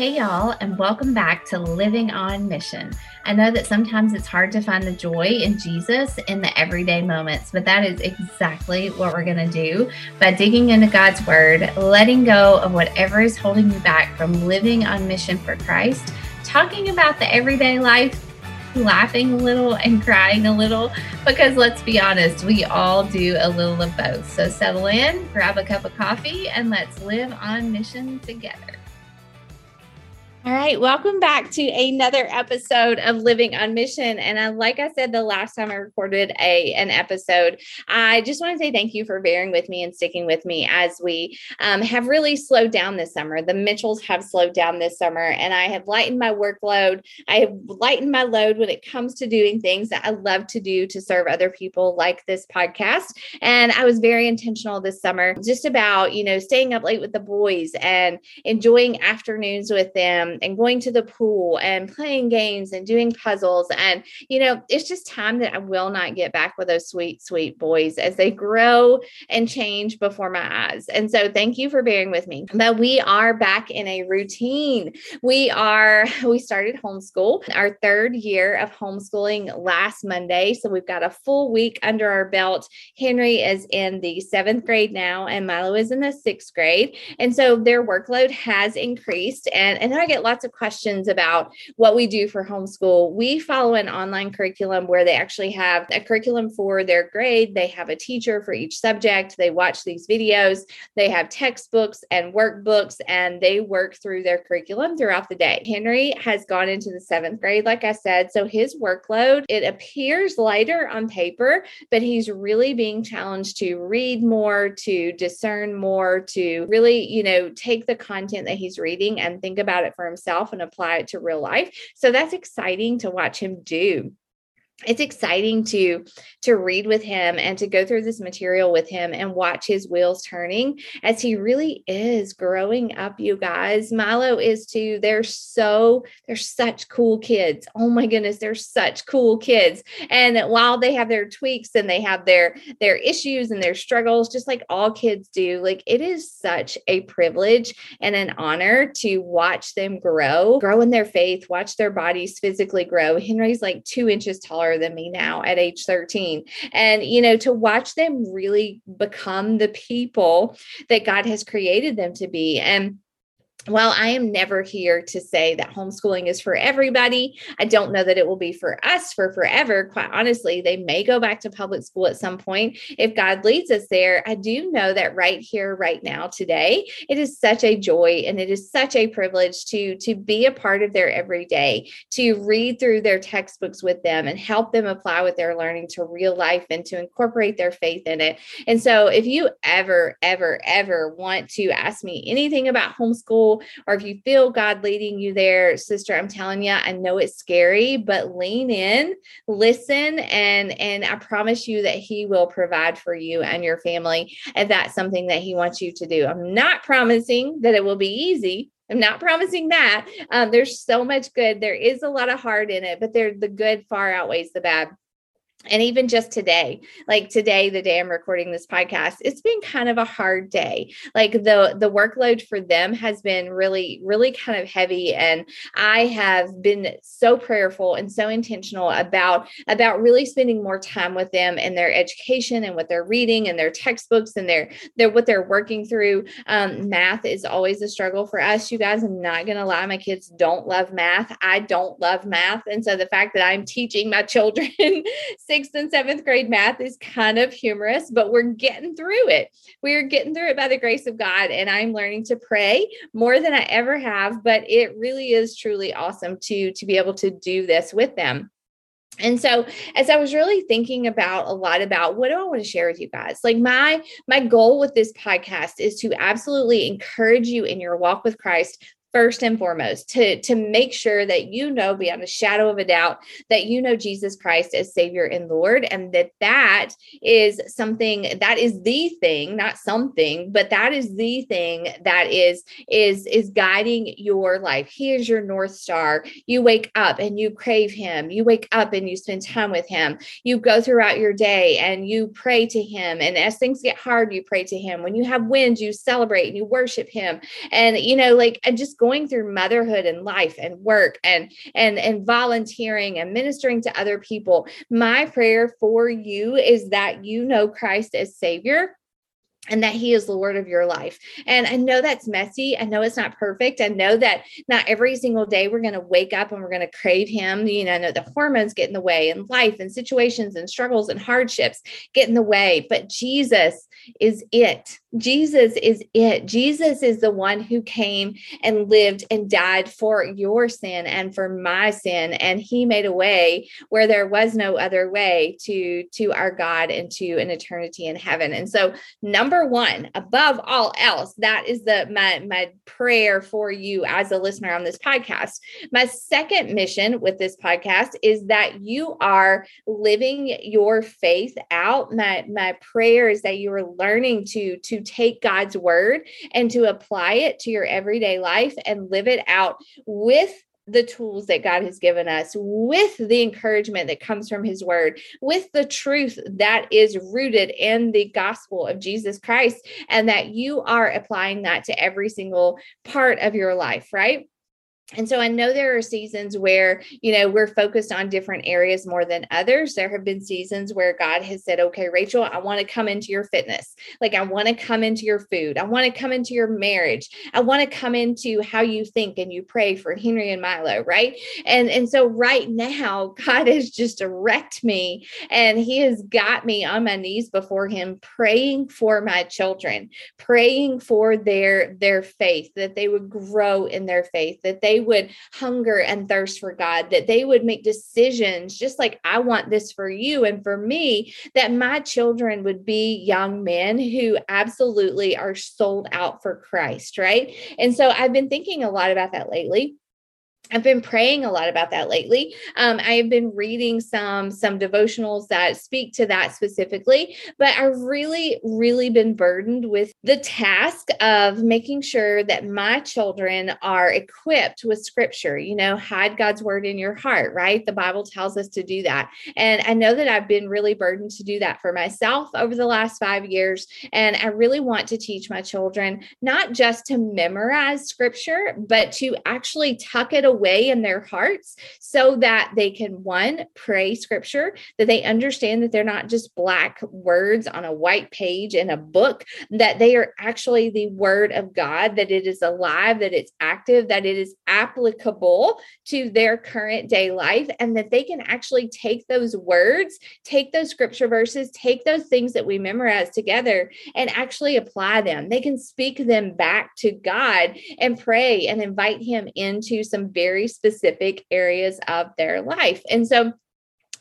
Hey, y'all, and welcome back to Living on Mission. I know that sometimes it's hard to find the joy in Jesus in the everyday moments, but that is exactly what we're going to do by digging into God's Word, letting go of whatever is holding you back from living on mission for Christ, talking about the everyday life, laughing a little and crying a little, because let's be honest, we all do a little of both. So settle in, grab a cup of coffee, and let's live on mission together. All right, welcome back to another episode of Living on Mission. And I, like I said the last time I recorded a an episode, I just want to say thank you for bearing with me and sticking with me as we um, have really slowed down this summer. The Mitchells have slowed down this summer, and I have lightened my workload. I have lightened my load when it comes to doing things that I love to do to serve other people, like this podcast. And I was very intentional this summer, just about you know staying up late with the boys and enjoying afternoons with them Um, and going to the pool and playing games and doing puzzles. And, you know, it's just time that I will not get back with those sweet, sweet boys as they grow and change before my eyes. And so thank you for bearing with me. But we are back in a routine. We are, we started homeschool, our third year of homeschooling last Monday. So we've got a full week under our belt. Henry is in the seventh grade now, and Milo is in the sixth grade. And so their workload has increased. And, and I get get lots of questions about what we do for homeschool. We follow an online curriculum where they actually have a curriculum for their grade. They have a teacher for each subject. They watch these videos. They have textbooks and workbooks, and they work through their curriculum throughout the day. Henry has gone into the seventh grade, like I said. So his workload, it appears lighter on paper, but he's really being challenged to read more, to discern more, to really, you know, take the content that he's reading and think about it for himself and apply it to real life. So that's exciting to watch him do it's exciting to to read with him and to go through this material with him and watch his wheels turning as he really is growing up you guys. Milo is too. They're so they're such cool kids. Oh my goodness they're such cool kids. And while they have their tweaks and they have their their issues and their struggles just like all kids do like it is such a privilege and an honor to watch them grow grow in their faith watch their bodies physically grow. Henry's like two inches taller than me now at age 13. And, you know, to watch them really become the people that God has created them to be. And well, I am never here to say that homeschooling is for everybody. I don't know that it will be for us for forever. Quite honestly, they may go back to public school at some point if God leads us there. I do know that right here, right now, today, it is such a joy and it is such a privilege to, to be a part of their everyday, to read through their textbooks with them and help them apply what they're learning to real life and to incorporate their faith in it. And so, if you ever, ever, ever want to ask me anything about homeschool, or if you feel God leading you there, sister, I'm telling you, I know it's scary, but lean in, listen, and and I promise you that He will provide for you and your family if that's something that He wants you to do. I'm not promising that it will be easy. I'm not promising that. Um, there's so much good. There is a lot of hard in it, but there the good far outweighs the bad and even just today like today the day i'm recording this podcast it's been kind of a hard day. Like the the workload for them has been really really kind of heavy. And i have been so prayerful and so intentional about about really spending more time with them and their education and what they're reading and their textbooks and their their what they're working through. Um, math is always a struggle for us. You guys i'm not gonna lie my kids don't love math. I don't love math. And so the fact that i'm teaching my children sixth and seventh grade math is kind of humorous, but we're getting through it. We're getting through it by the grace of God. And I'm learning to pray more than I ever have, but it really is truly awesome to, to be able to do this with them. And so as I was really thinking about a lot about what do I want to share with you guys? Like my my goal with this podcast is to absolutely encourage you in your walk with Christ first and foremost to to make sure that you know beyond a shadow of a doubt that you know Jesus Christ as savior and lord and that that is something that is the thing not something but that is the thing that is is is guiding your life. He is your north star. You wake up and you crave him. You wake up and you spend time with him. You go throughout your day and you pray to him. And as things get hard you pray to him. When you have wins you celebrate and you worship him. And you know like and just going through motherhood and life and work and and and volunteering and ministering to other people, my prayer for you is that you know Christ as Savior and that he is the lord of your life. And i know that's messy. I know it's not perfect. I know that not every single day we're going to wake up and we're going to crave him. You know i know the hormones get in the way and life and situations and struggles and hardships get in the way but jesus is it. Jesus is it. Jesus is the one who came and lived and died for your sin and for my sin and he made a way where there was no other way to to our God and to an eternity in heaven. And so number 1, above all else, that is the my my prayer for you as a listener on this podcast. My second mission with this podcast is that you are living your faith out. My my prayer is that you are learning to to take God's word and to apply it to your everyday life and live it out with the tools that God has given us, with the encouragement that comes from His Word, with the truth that is rooted in the gospel of Jesus Christ, and that you are applying that to every single part of your life, right? And so I know there are seasons where, you know, we're focused on different areas more than others. There have been seasons where God has said, okay, Rachel, I want to come into your fitness. Like, I want to come into your food. I want to come into your marriage. I want to come into how you think and you pray for Henry and Milo, right? And, and so right now, God has just erect me and he has got me on my knees before him, praying for my children, praying for their, their faith, that they would grow in their faith, that they would hunger and thirst for God, that they would make decisions just like I want this for you and for me, that my children would be young men who absolutely are sold out for Christ, right? And so I've been thinking a lot about that lately. I've been praying a lot about that lately. Um, I have been reading some some devotionals that speak to that specifically, but I've really, really been burdened with the task of making sure that my children are equipped with Scripture. You know, hide God's word in your heart, right? The Bible tells us to do that, and I know that I've been really burdened to do that for myself over the last five years, and I really want to teach my children not just to memorize Scripture, but to actually tuck it away away in their hearts so that they can one pray scripture that they understand that they're not just black words on a white page in a book that they are actually the word of God that it is alive that it's active that it is applicable to their current day life and that they can actually take those words take those scripture verses take those things that we memorize together and actually apply them they can speak them back to God and pray and invite him into some very very specific areas of their life. And so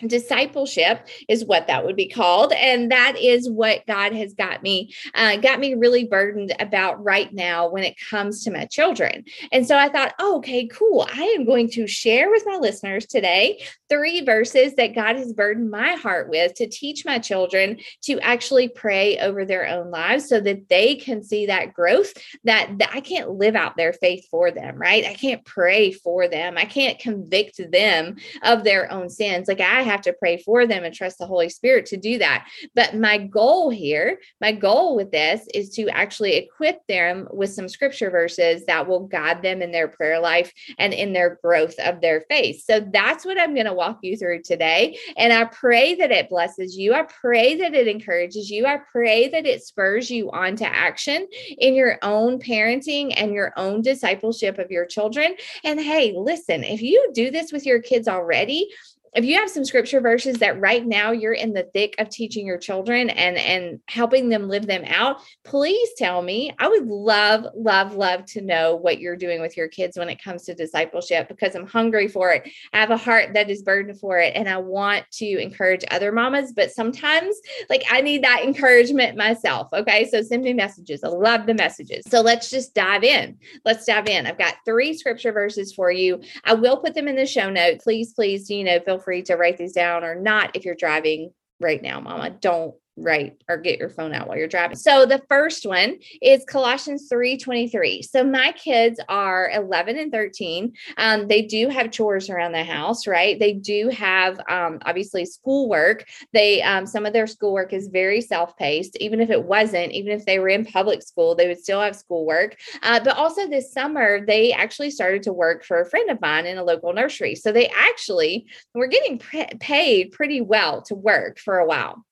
discipleship is what that would be called and that is what god has got me uh, got me really burdened about right now when it comes to my children. And so i thought oh, okay cool. I am going to share with my listeners today three verses that god has burdened my heart with to teach my children to actually pray over their own lives so that they can see that growth that, that i can't live out their faith for them right? I can't pray for them. I can't convict them of their own sins. Like i have to pray for them and trust the Holy Spirit to do that. But my goal here, my goal with this is to actually equip them with some scripture verses that will guide them in their prayer life and in their growth of their faith. So that's what I'm going to walk you through today. And I pray that it blesses you. I pray that it encourages you. I pray that it spurs you on to action in your own parenting and your own discipleship of your children. And hey, listen, if you do this with your kids already, if you have some scripture verses that right now you're in the thick of teaching your children and and helping them live them out please tell me. I would love love love to know what you're doing with your kids when it comes to discipleship because i'm hungry for it. I have a heart that is burdened for it and i want to encourage other mamas but sometimes like i need that encouragement myself okay? So send me messages. I love the messages. So let's just dive in. Let's dive in. I've got three scripture verses for you. I will put them in the show notes. Please please you know feel free to write these down or not if you're driving right now, mama. Don't write or get your phone out while you're driving. So the first one is Colossians 3 23. So my kids are 11 and 13. Um, they do have chores around the house, right? They do have um, obviously schoolwork. They um, some of their schoolwork is very self-paced. Even if it wasn't, even if they were in public school, they would still have schoolwork. Uh, but also this summer, they actually started to work for a friend of mine in a local nursery. So they actually were getting pre- paid pretty well to work for a while.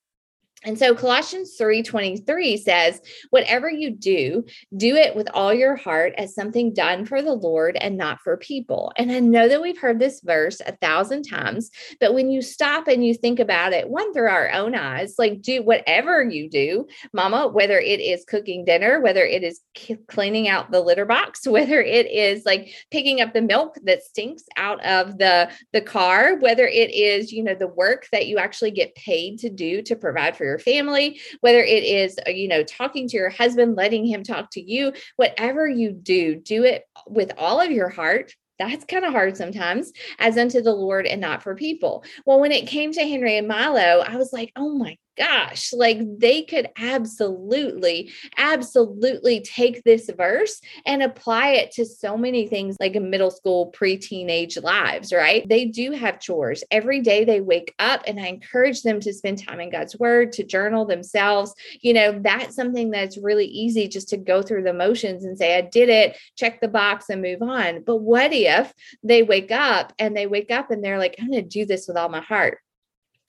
And so Colossians 3:23 says, "Whatever you do, do it with all your heart as something done for the Lord and not for people." And I know that we've heard this verse a thousand times, but when you stop and you think about it, one through our own eyes, like do whatever you do, mama, whether it is cooking dinner, whether it is cleaning out the litter box, whether it is like picking up the milk that stinks out of the the car, whether it is, you know, the work that you actually get paid to do to provide for your family, whether it is, uh, you know, talking to your husband, letting him talk to you, whatever you do, do it with all of your heart that's kind of hard sometimes as unto the Lord and not for people. Well, when it came to Henry and Milo, I was like, oh my gosh, like they could absolutely, absolutely take this verse and apply it to so many things like middle school, pre teenage lives, right? They do have chores. Every day they wake up, and I encourage them to spend time in God's word, to journal themselves. You know, that's something that's really easy just to go through the motions and say, I did it, check the box, and move on. But what if they wake up and they wake up and they're like, I'm going to do this with all my heart?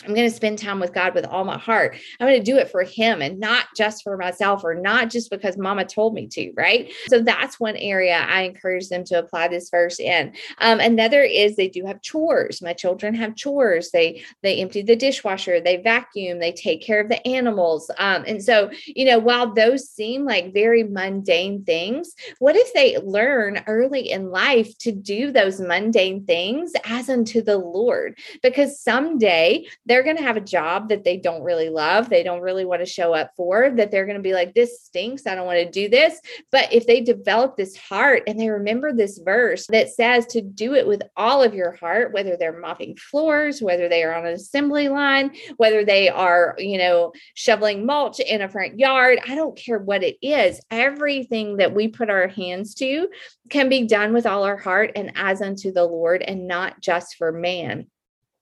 I'm going to spend time with God with all my heart. I'm going to do it for Him and not just for myself or not just because mama told me to, right? So that's one area I encourage them to apply this verse in. Um, another is they do have chores. My children have chores. They they empty the dishwasher, they vacuum, they take care of the animals. Um, and so, you know, while those seem like very mundane things, what if they learn early in life to do those mundane things as unto the Lord? Because someday they're going to have a job that they don't really love, they don't really want to show up for, that they're going to be like, this stinks. I don't want to do this. But if they develop this heart and they remember this verse that says to do it with all of your heart, whether they're mopping floors, whether they are on an assembly line, whether they are, you know, shoveling mulch in a front yard, I don't care what it is. Everything that we put our hands to can be done with all our heart and as unto the Lord and not just for man.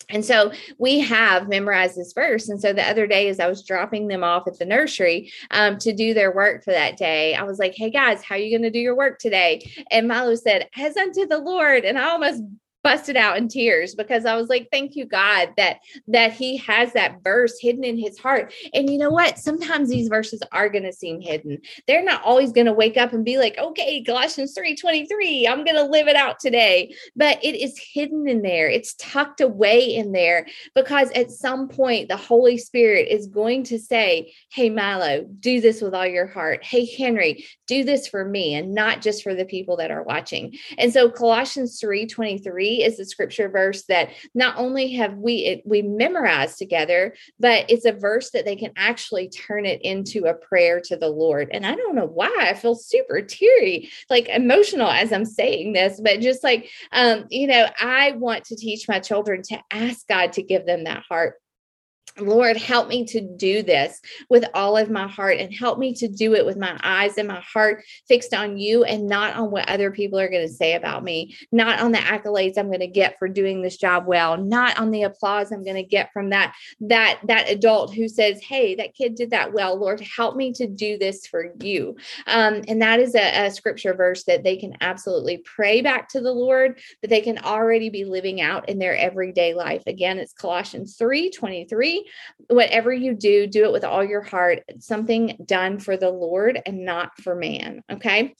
And so we have memorized this verse. And so the other day, as I was dropping them off at the nursery um, to do their work for that day, I was like, hey guys, how are you going to do your work today? And Milo said, as unto the Lord. And I almost busted out in tears because I was like, thank you, God, that that He has that verse hidden in His heart. And you know what? Sometimes these verses are going to seem hidden. They're not always going to wake up and be like, okay, Colossians 3 23, I'm going to live it out today. But it is hidden in there, it's tucked away in there because at some point the Holy Spirit is going to say, hey, Milo, do this with all your heart. Hey, Henry, do this for me and not just for the people that are watching. And so Colossians 3 23 is the scripture verse that not only have we it, we memorized together, but it's a verse that they can actually turn it into a prayer to the Lord. And I don't know why I feel super teary, like emotional as I'm saying this, but just like um, you know, I want to teach my children to ask God to give them that heart Lord, help me to do this with all of my heart and help me to do it with my eyes and my heart fixed on you and not on what other people are going to say about me, not on the accolades I'm going to get for doing this job well, not on the applause I'm going to get from that that that adult who says, "Hey, that kid did that well." Lord, help me to do this for you. Um, and that is a, a scripture verse that they can absolutely pray back to the Lord, that they can already be living out in their everyday life. Again, it's Colossians 3 23 whatever you do, do it with all your heart. Something done for the Lord and not for man. Okay.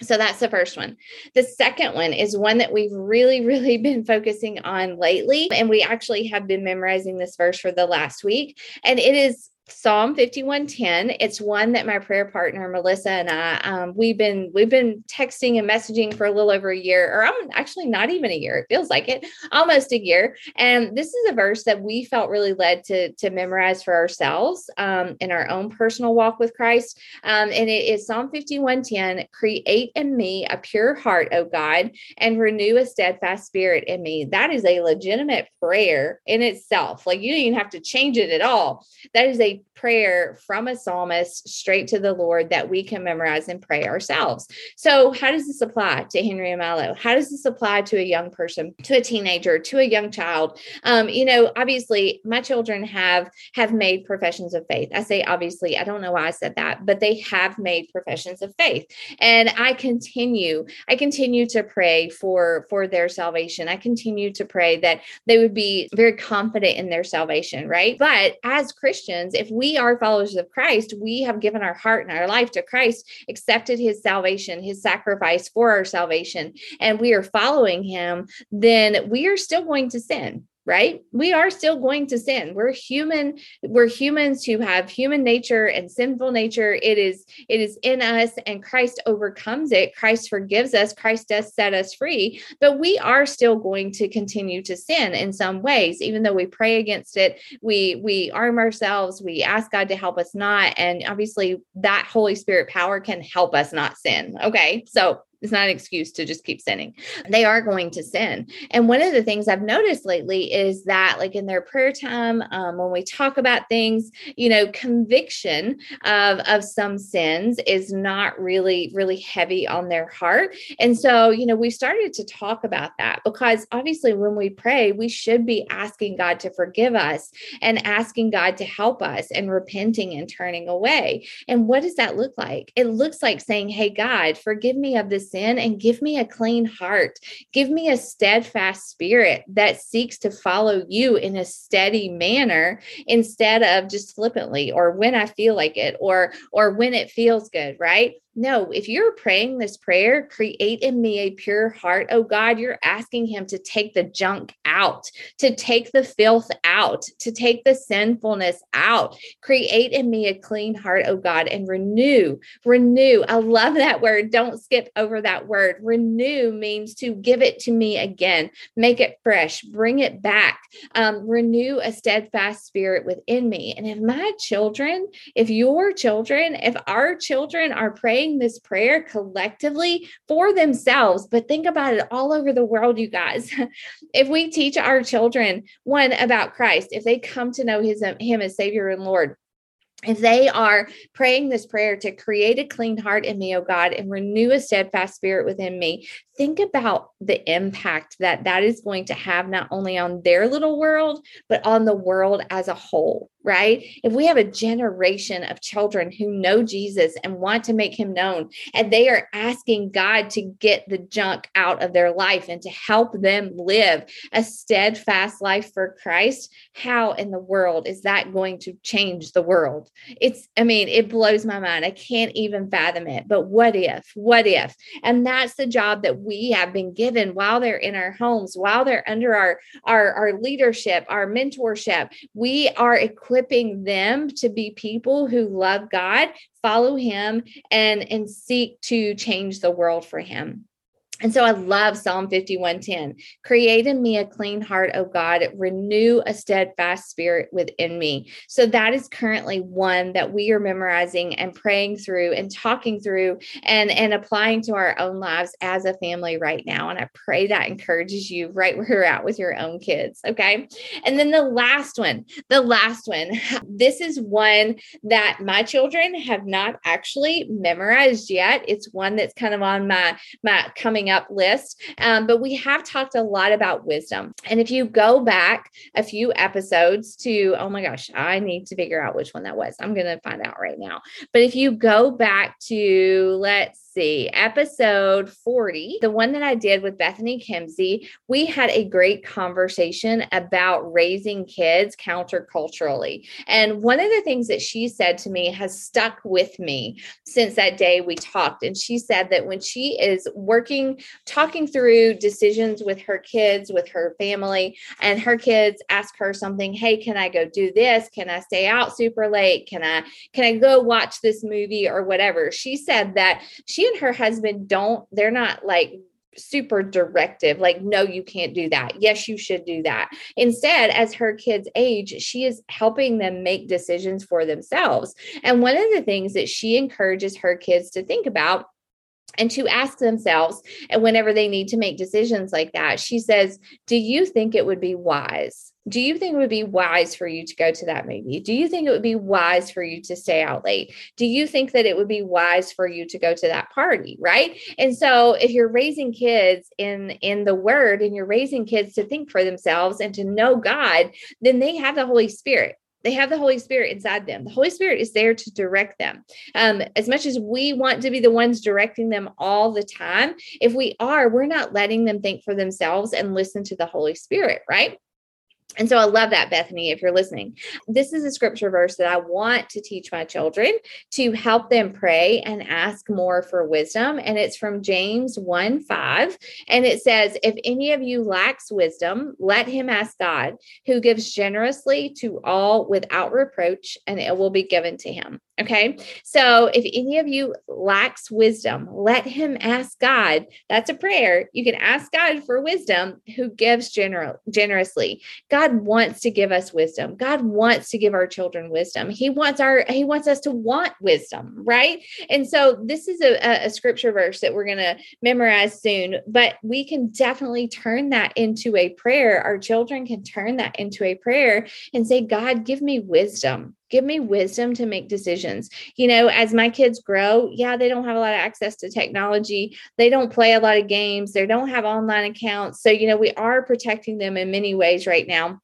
So that's the first one. The second one is one that we've really, really been focusing on lately. And we actually have been memorizing this verse for the last week. And it is Psalm 5110. It's one that my prayer partner Melissa and I um, we've been we've been texting and messaging for a little over a year, or I'm actually not even a year. It feels like it, almost a year. And this is a verse that we felt really led to to memorize for ourselves um, in our own personal walk with Christ. Um, and it is Psalm 5110. Create in me a pure heart, O God, and renew a steadfast spirit in me. That is a legitimate prayer in itself. Like you don't even have to change it at all. That is a prayer from a psalmist straight to the Lord that we can memorize and pray ourselves. So, how does this apply to Henry and Milo? How does this apply to a young person, to a teenager, to a young child? Um, you know, obviously, my children have have made professions of faith. I say obviously, I don't know why I said that, but they have made professions of faith, and I continue, I continue to pray for for their salvation. I continue to pray that they would be very confident in their salvation, right? But as Christians, if we are followers of Christ, we have given our heart and our life to Christ, accepted his salvation, his sacrifice for our salvation, and we are following him, then we are still going to sin right? We are still going to sin. We're human we're humans who have human nature and sinful nature. It is it is in us and christ overcomes it. Christ forgives us. Christ does set us free. But we are still going to continue to sin in some ways even though we pray against it. We we arm ourselves. We ask god to help us not. And obviously that holy spirit power can help us not sin. Okay? So it's not an excuse to just keep sinning. They are going to sin. And one of the things I've noticed lately is that, like in their prayer time, um, when we talk about things, you know, conviction of, of some sins is not really, really heavy on their heart. And so, you know, we started to talk about that because obviously when we pray, we should be asking God to forgive us and asking God to help us and repenting and turning away. And what does that look like? It looks like saying, Hey, God, forgive me of this sin and give me a clean heart. Give me a steadfast spirit that seeks to follow you in a steady manner instead of just flippantly or when I feel like it or or when it feels good, right? No, if you're praying this prayer, create in me a pure heart. Oh God, you're asking Him to take the junk out, to take the filth out, to take the sinfulness out. Create in me a clean heart, oh God, and renew, renew. I love that word. Don't skip over that word. Renew means to give it to me again, make it fresh, bring it back, um, renew a steadfast spirit within me. And if my children, if your children, if our children are praying, praying this prayer collectively for themselves, but think about it all over the world, you guys. if we teach our children one about Christ, if they come to know his him as Savior and Lord, if they are praying this prayer to create a clean heart in me, oh God, and renew a steadfast spirit within me, think about the impact that that is going to have not only on their little world, but on the world as a whole, right? If we have a generation of children who know Jesus and want to make him known, and they are asking God to get the junk out of their life and to help them live a steadfast life for Christ, how in the world is that going to change the world? It's, I mean, it blows my mind. I can't even fathom it. But what if? What if? And that's the job that we have been given while they're in our homes, while they're under our, our, our leadership, our mentorship. We are equipping them to be people who love God, follow Him, and, and seek to change the world for Him. And so I love Psalm 51:10. Create in me a clean heart, O God, renew a steadfast spirit within me. So that is currently one that we are memorizing and praying through and talking through and, and applying to our own lives as a family right now. And I pray that encourages you right where you're at with your own kids. Okay. And then the last one, the last one. This is one that my children have not actually memorized yet. It's one that's kind of on my my coming coming up list. Um, but we have talked a lot about wisdom. And if you go back a few episodes to, oh my gosh, I need to figure out which one that was. I'm going to find out right now. But if you go back to, let's see, episode 40, the one that I did with Bethany Kimsey, we had a great conversation about raising kids counterculturally. And one of the things that she said to me has stuck with me since that day we talked. And she said that when she is working, talking through decisions with her kids, with her family, and her kids ask her something, hey, can I go do this? Can I stay out super late? Can I can I go watch this movie or whatever? She said that she and her husband don't, they're not like super directive like no you can't do that. Yes you should do that. Instead as her kids age she is helping them make decisions for themselves. And one of the things that she encourages her kids to think about and to ask themselves and whenever they need to make decisions like that she says do you think it would be wise? Do you think it would be wise for you to go to that movie? Do you think it would be wise for you to stay out late? Do you think that it would be wise for you to go to that party? Right? And so if you're raising kids in in the word and you're raising kids to think for themselves and to know god then they have the holy spirit they have the Holy Spirit inside them. The Holy Spirit is there to direct them. Um, as much as we want to be the ones directing them all the time, if we are, we're not letting them think for themselves and listen to the Holy Spirit, right? And so I love that, Bethany, if you're listening. This is a scripture verse that I want to teach my children to help them pray and ask more for wisdom. And it's from James 1 5. And it says, If any of you lacks wisdom, let him ask God, who gives generously to all without reproach, and it will be given to him. Okay. So if any of you lacks wisdom, let him ask God. That's a prayer. You can ask God for wisdom who gives gener- generously. God wants to give us wisdom. God wants to give our children wisdom. He wants our he wants us to want wisdom, right? And so this is a, a scripture verse that we're going to memorize soon, but we can definitely turn that into a prayer. Our children can turn that into a prayer and say, God, give me wisdom give me wisdom to make decisions. You know, as my kids grow, yeah, they don't have a lot of access to technology. They don't play a lot of games. They don't have online accounts. So, you know, we are protecting them in many ways right now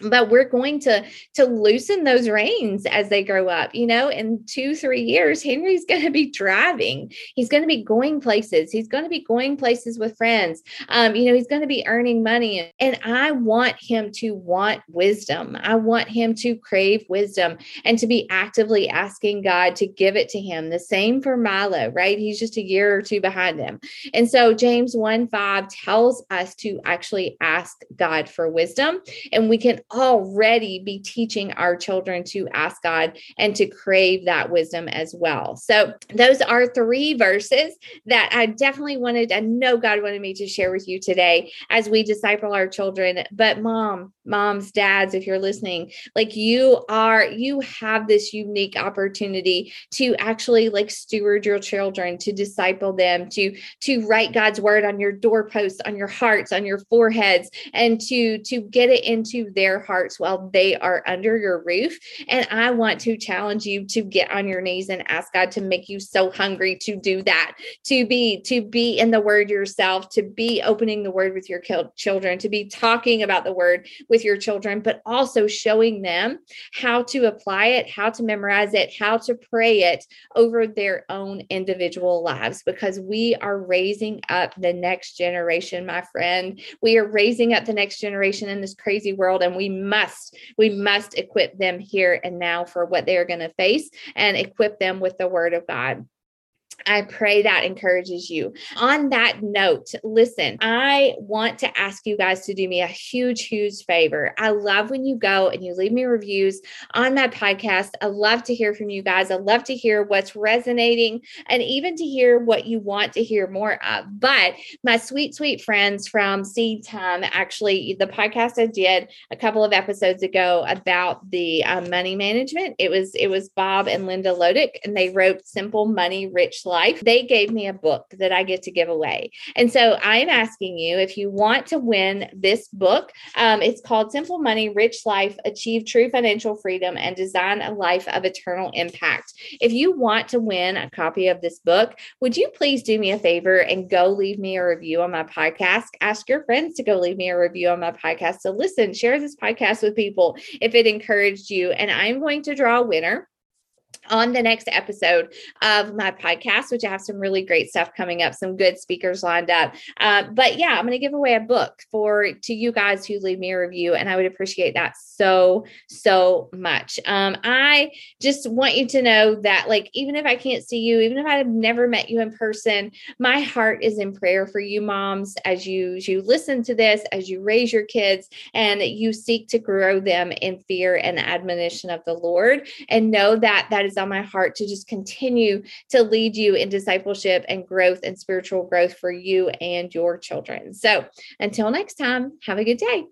but we're going to to loosen those reins as they grow up you know in two three years henry's going to be driving. He's going to be going places. He's going to be going places with friends. Um, you know he's going to be earning money. And i want him to want wisdom. I want him to crave wisdom and to be actively asking god to give it to him. The same for milo right? He's just a year or two behind him. And so james 1 5 tells us to actually ask god for wisdom and we can already be teaching our children to ask God and to crave that wisdom as well. So, those are three verses that I definitely wanted, I know God wanted me to share with you today as we disciple our children. But, mom, moms, dads, if you're listening, like you are, you have this unique opportunity to actually like steward your children, to disciple them, to to write God's word on your doorposts, on your hearts, on your foreheads, and to to get it into their hearts while they are under your roof. And I want to challenge you to get on your knees and ask God to make you so hungry to do that, to be to be in the word yourself, to be opening the word with your children, to be talking about the word with your children, but also showing them how to apply it, how to memorize it, how to pray it over their own individual lives because we are raising up the next generation, my friend. We are raising up the next generation in this crazy world and we must we must equip them here and now for what they are going to face and equip them with the word of God. I pray that encourages you. On that note, listen, I want to ask you guys to do me a huge, huge favor. I love when you go and you leave me reviews on my podcast. I love to hear from you guys. I love to hear what's resonating and even to hear what you want to hear more of. But my sweet, sweet friends from SeedTime, actually, the podcast I did a couple of episodes ago about the um, money management, it was it was Bob and Linda Lotich, and they wrote Simple Money Rich life, they gave me a book that I get to give away. And so I'm asking you if you want to win this book, um, it's called Simple Money, Rich Life, Achieve True Financial Freedom, and Design a Life of Eternal Impact. If you want to win a copy of this book, would you please do me a favor and go leave me a review on my podcast? Ask your friends to go leave me a review on my podcast. So listen, share this podcast with people if it encouraged you. And I'm going to draw a winner on the next episode of my podcast, which I have some really great stuff coming up, some good speakers lined up. Uh, but yeah, I'm going to give away a book for to you guys who leave me a review, and I would appreciate that so so much. Um, I just want you to know that, like, even if I can't see you, even if I've never met you in person, my heart is in prayer for you, moms, as you as you listen to this, as you raise your kids, and you seek to grow them in fear and admonition of the Lord, and know that that is is on my heart to just continue to lead you in discipleship and growth and spiritual growth for you and your children. So until next time, have a good day.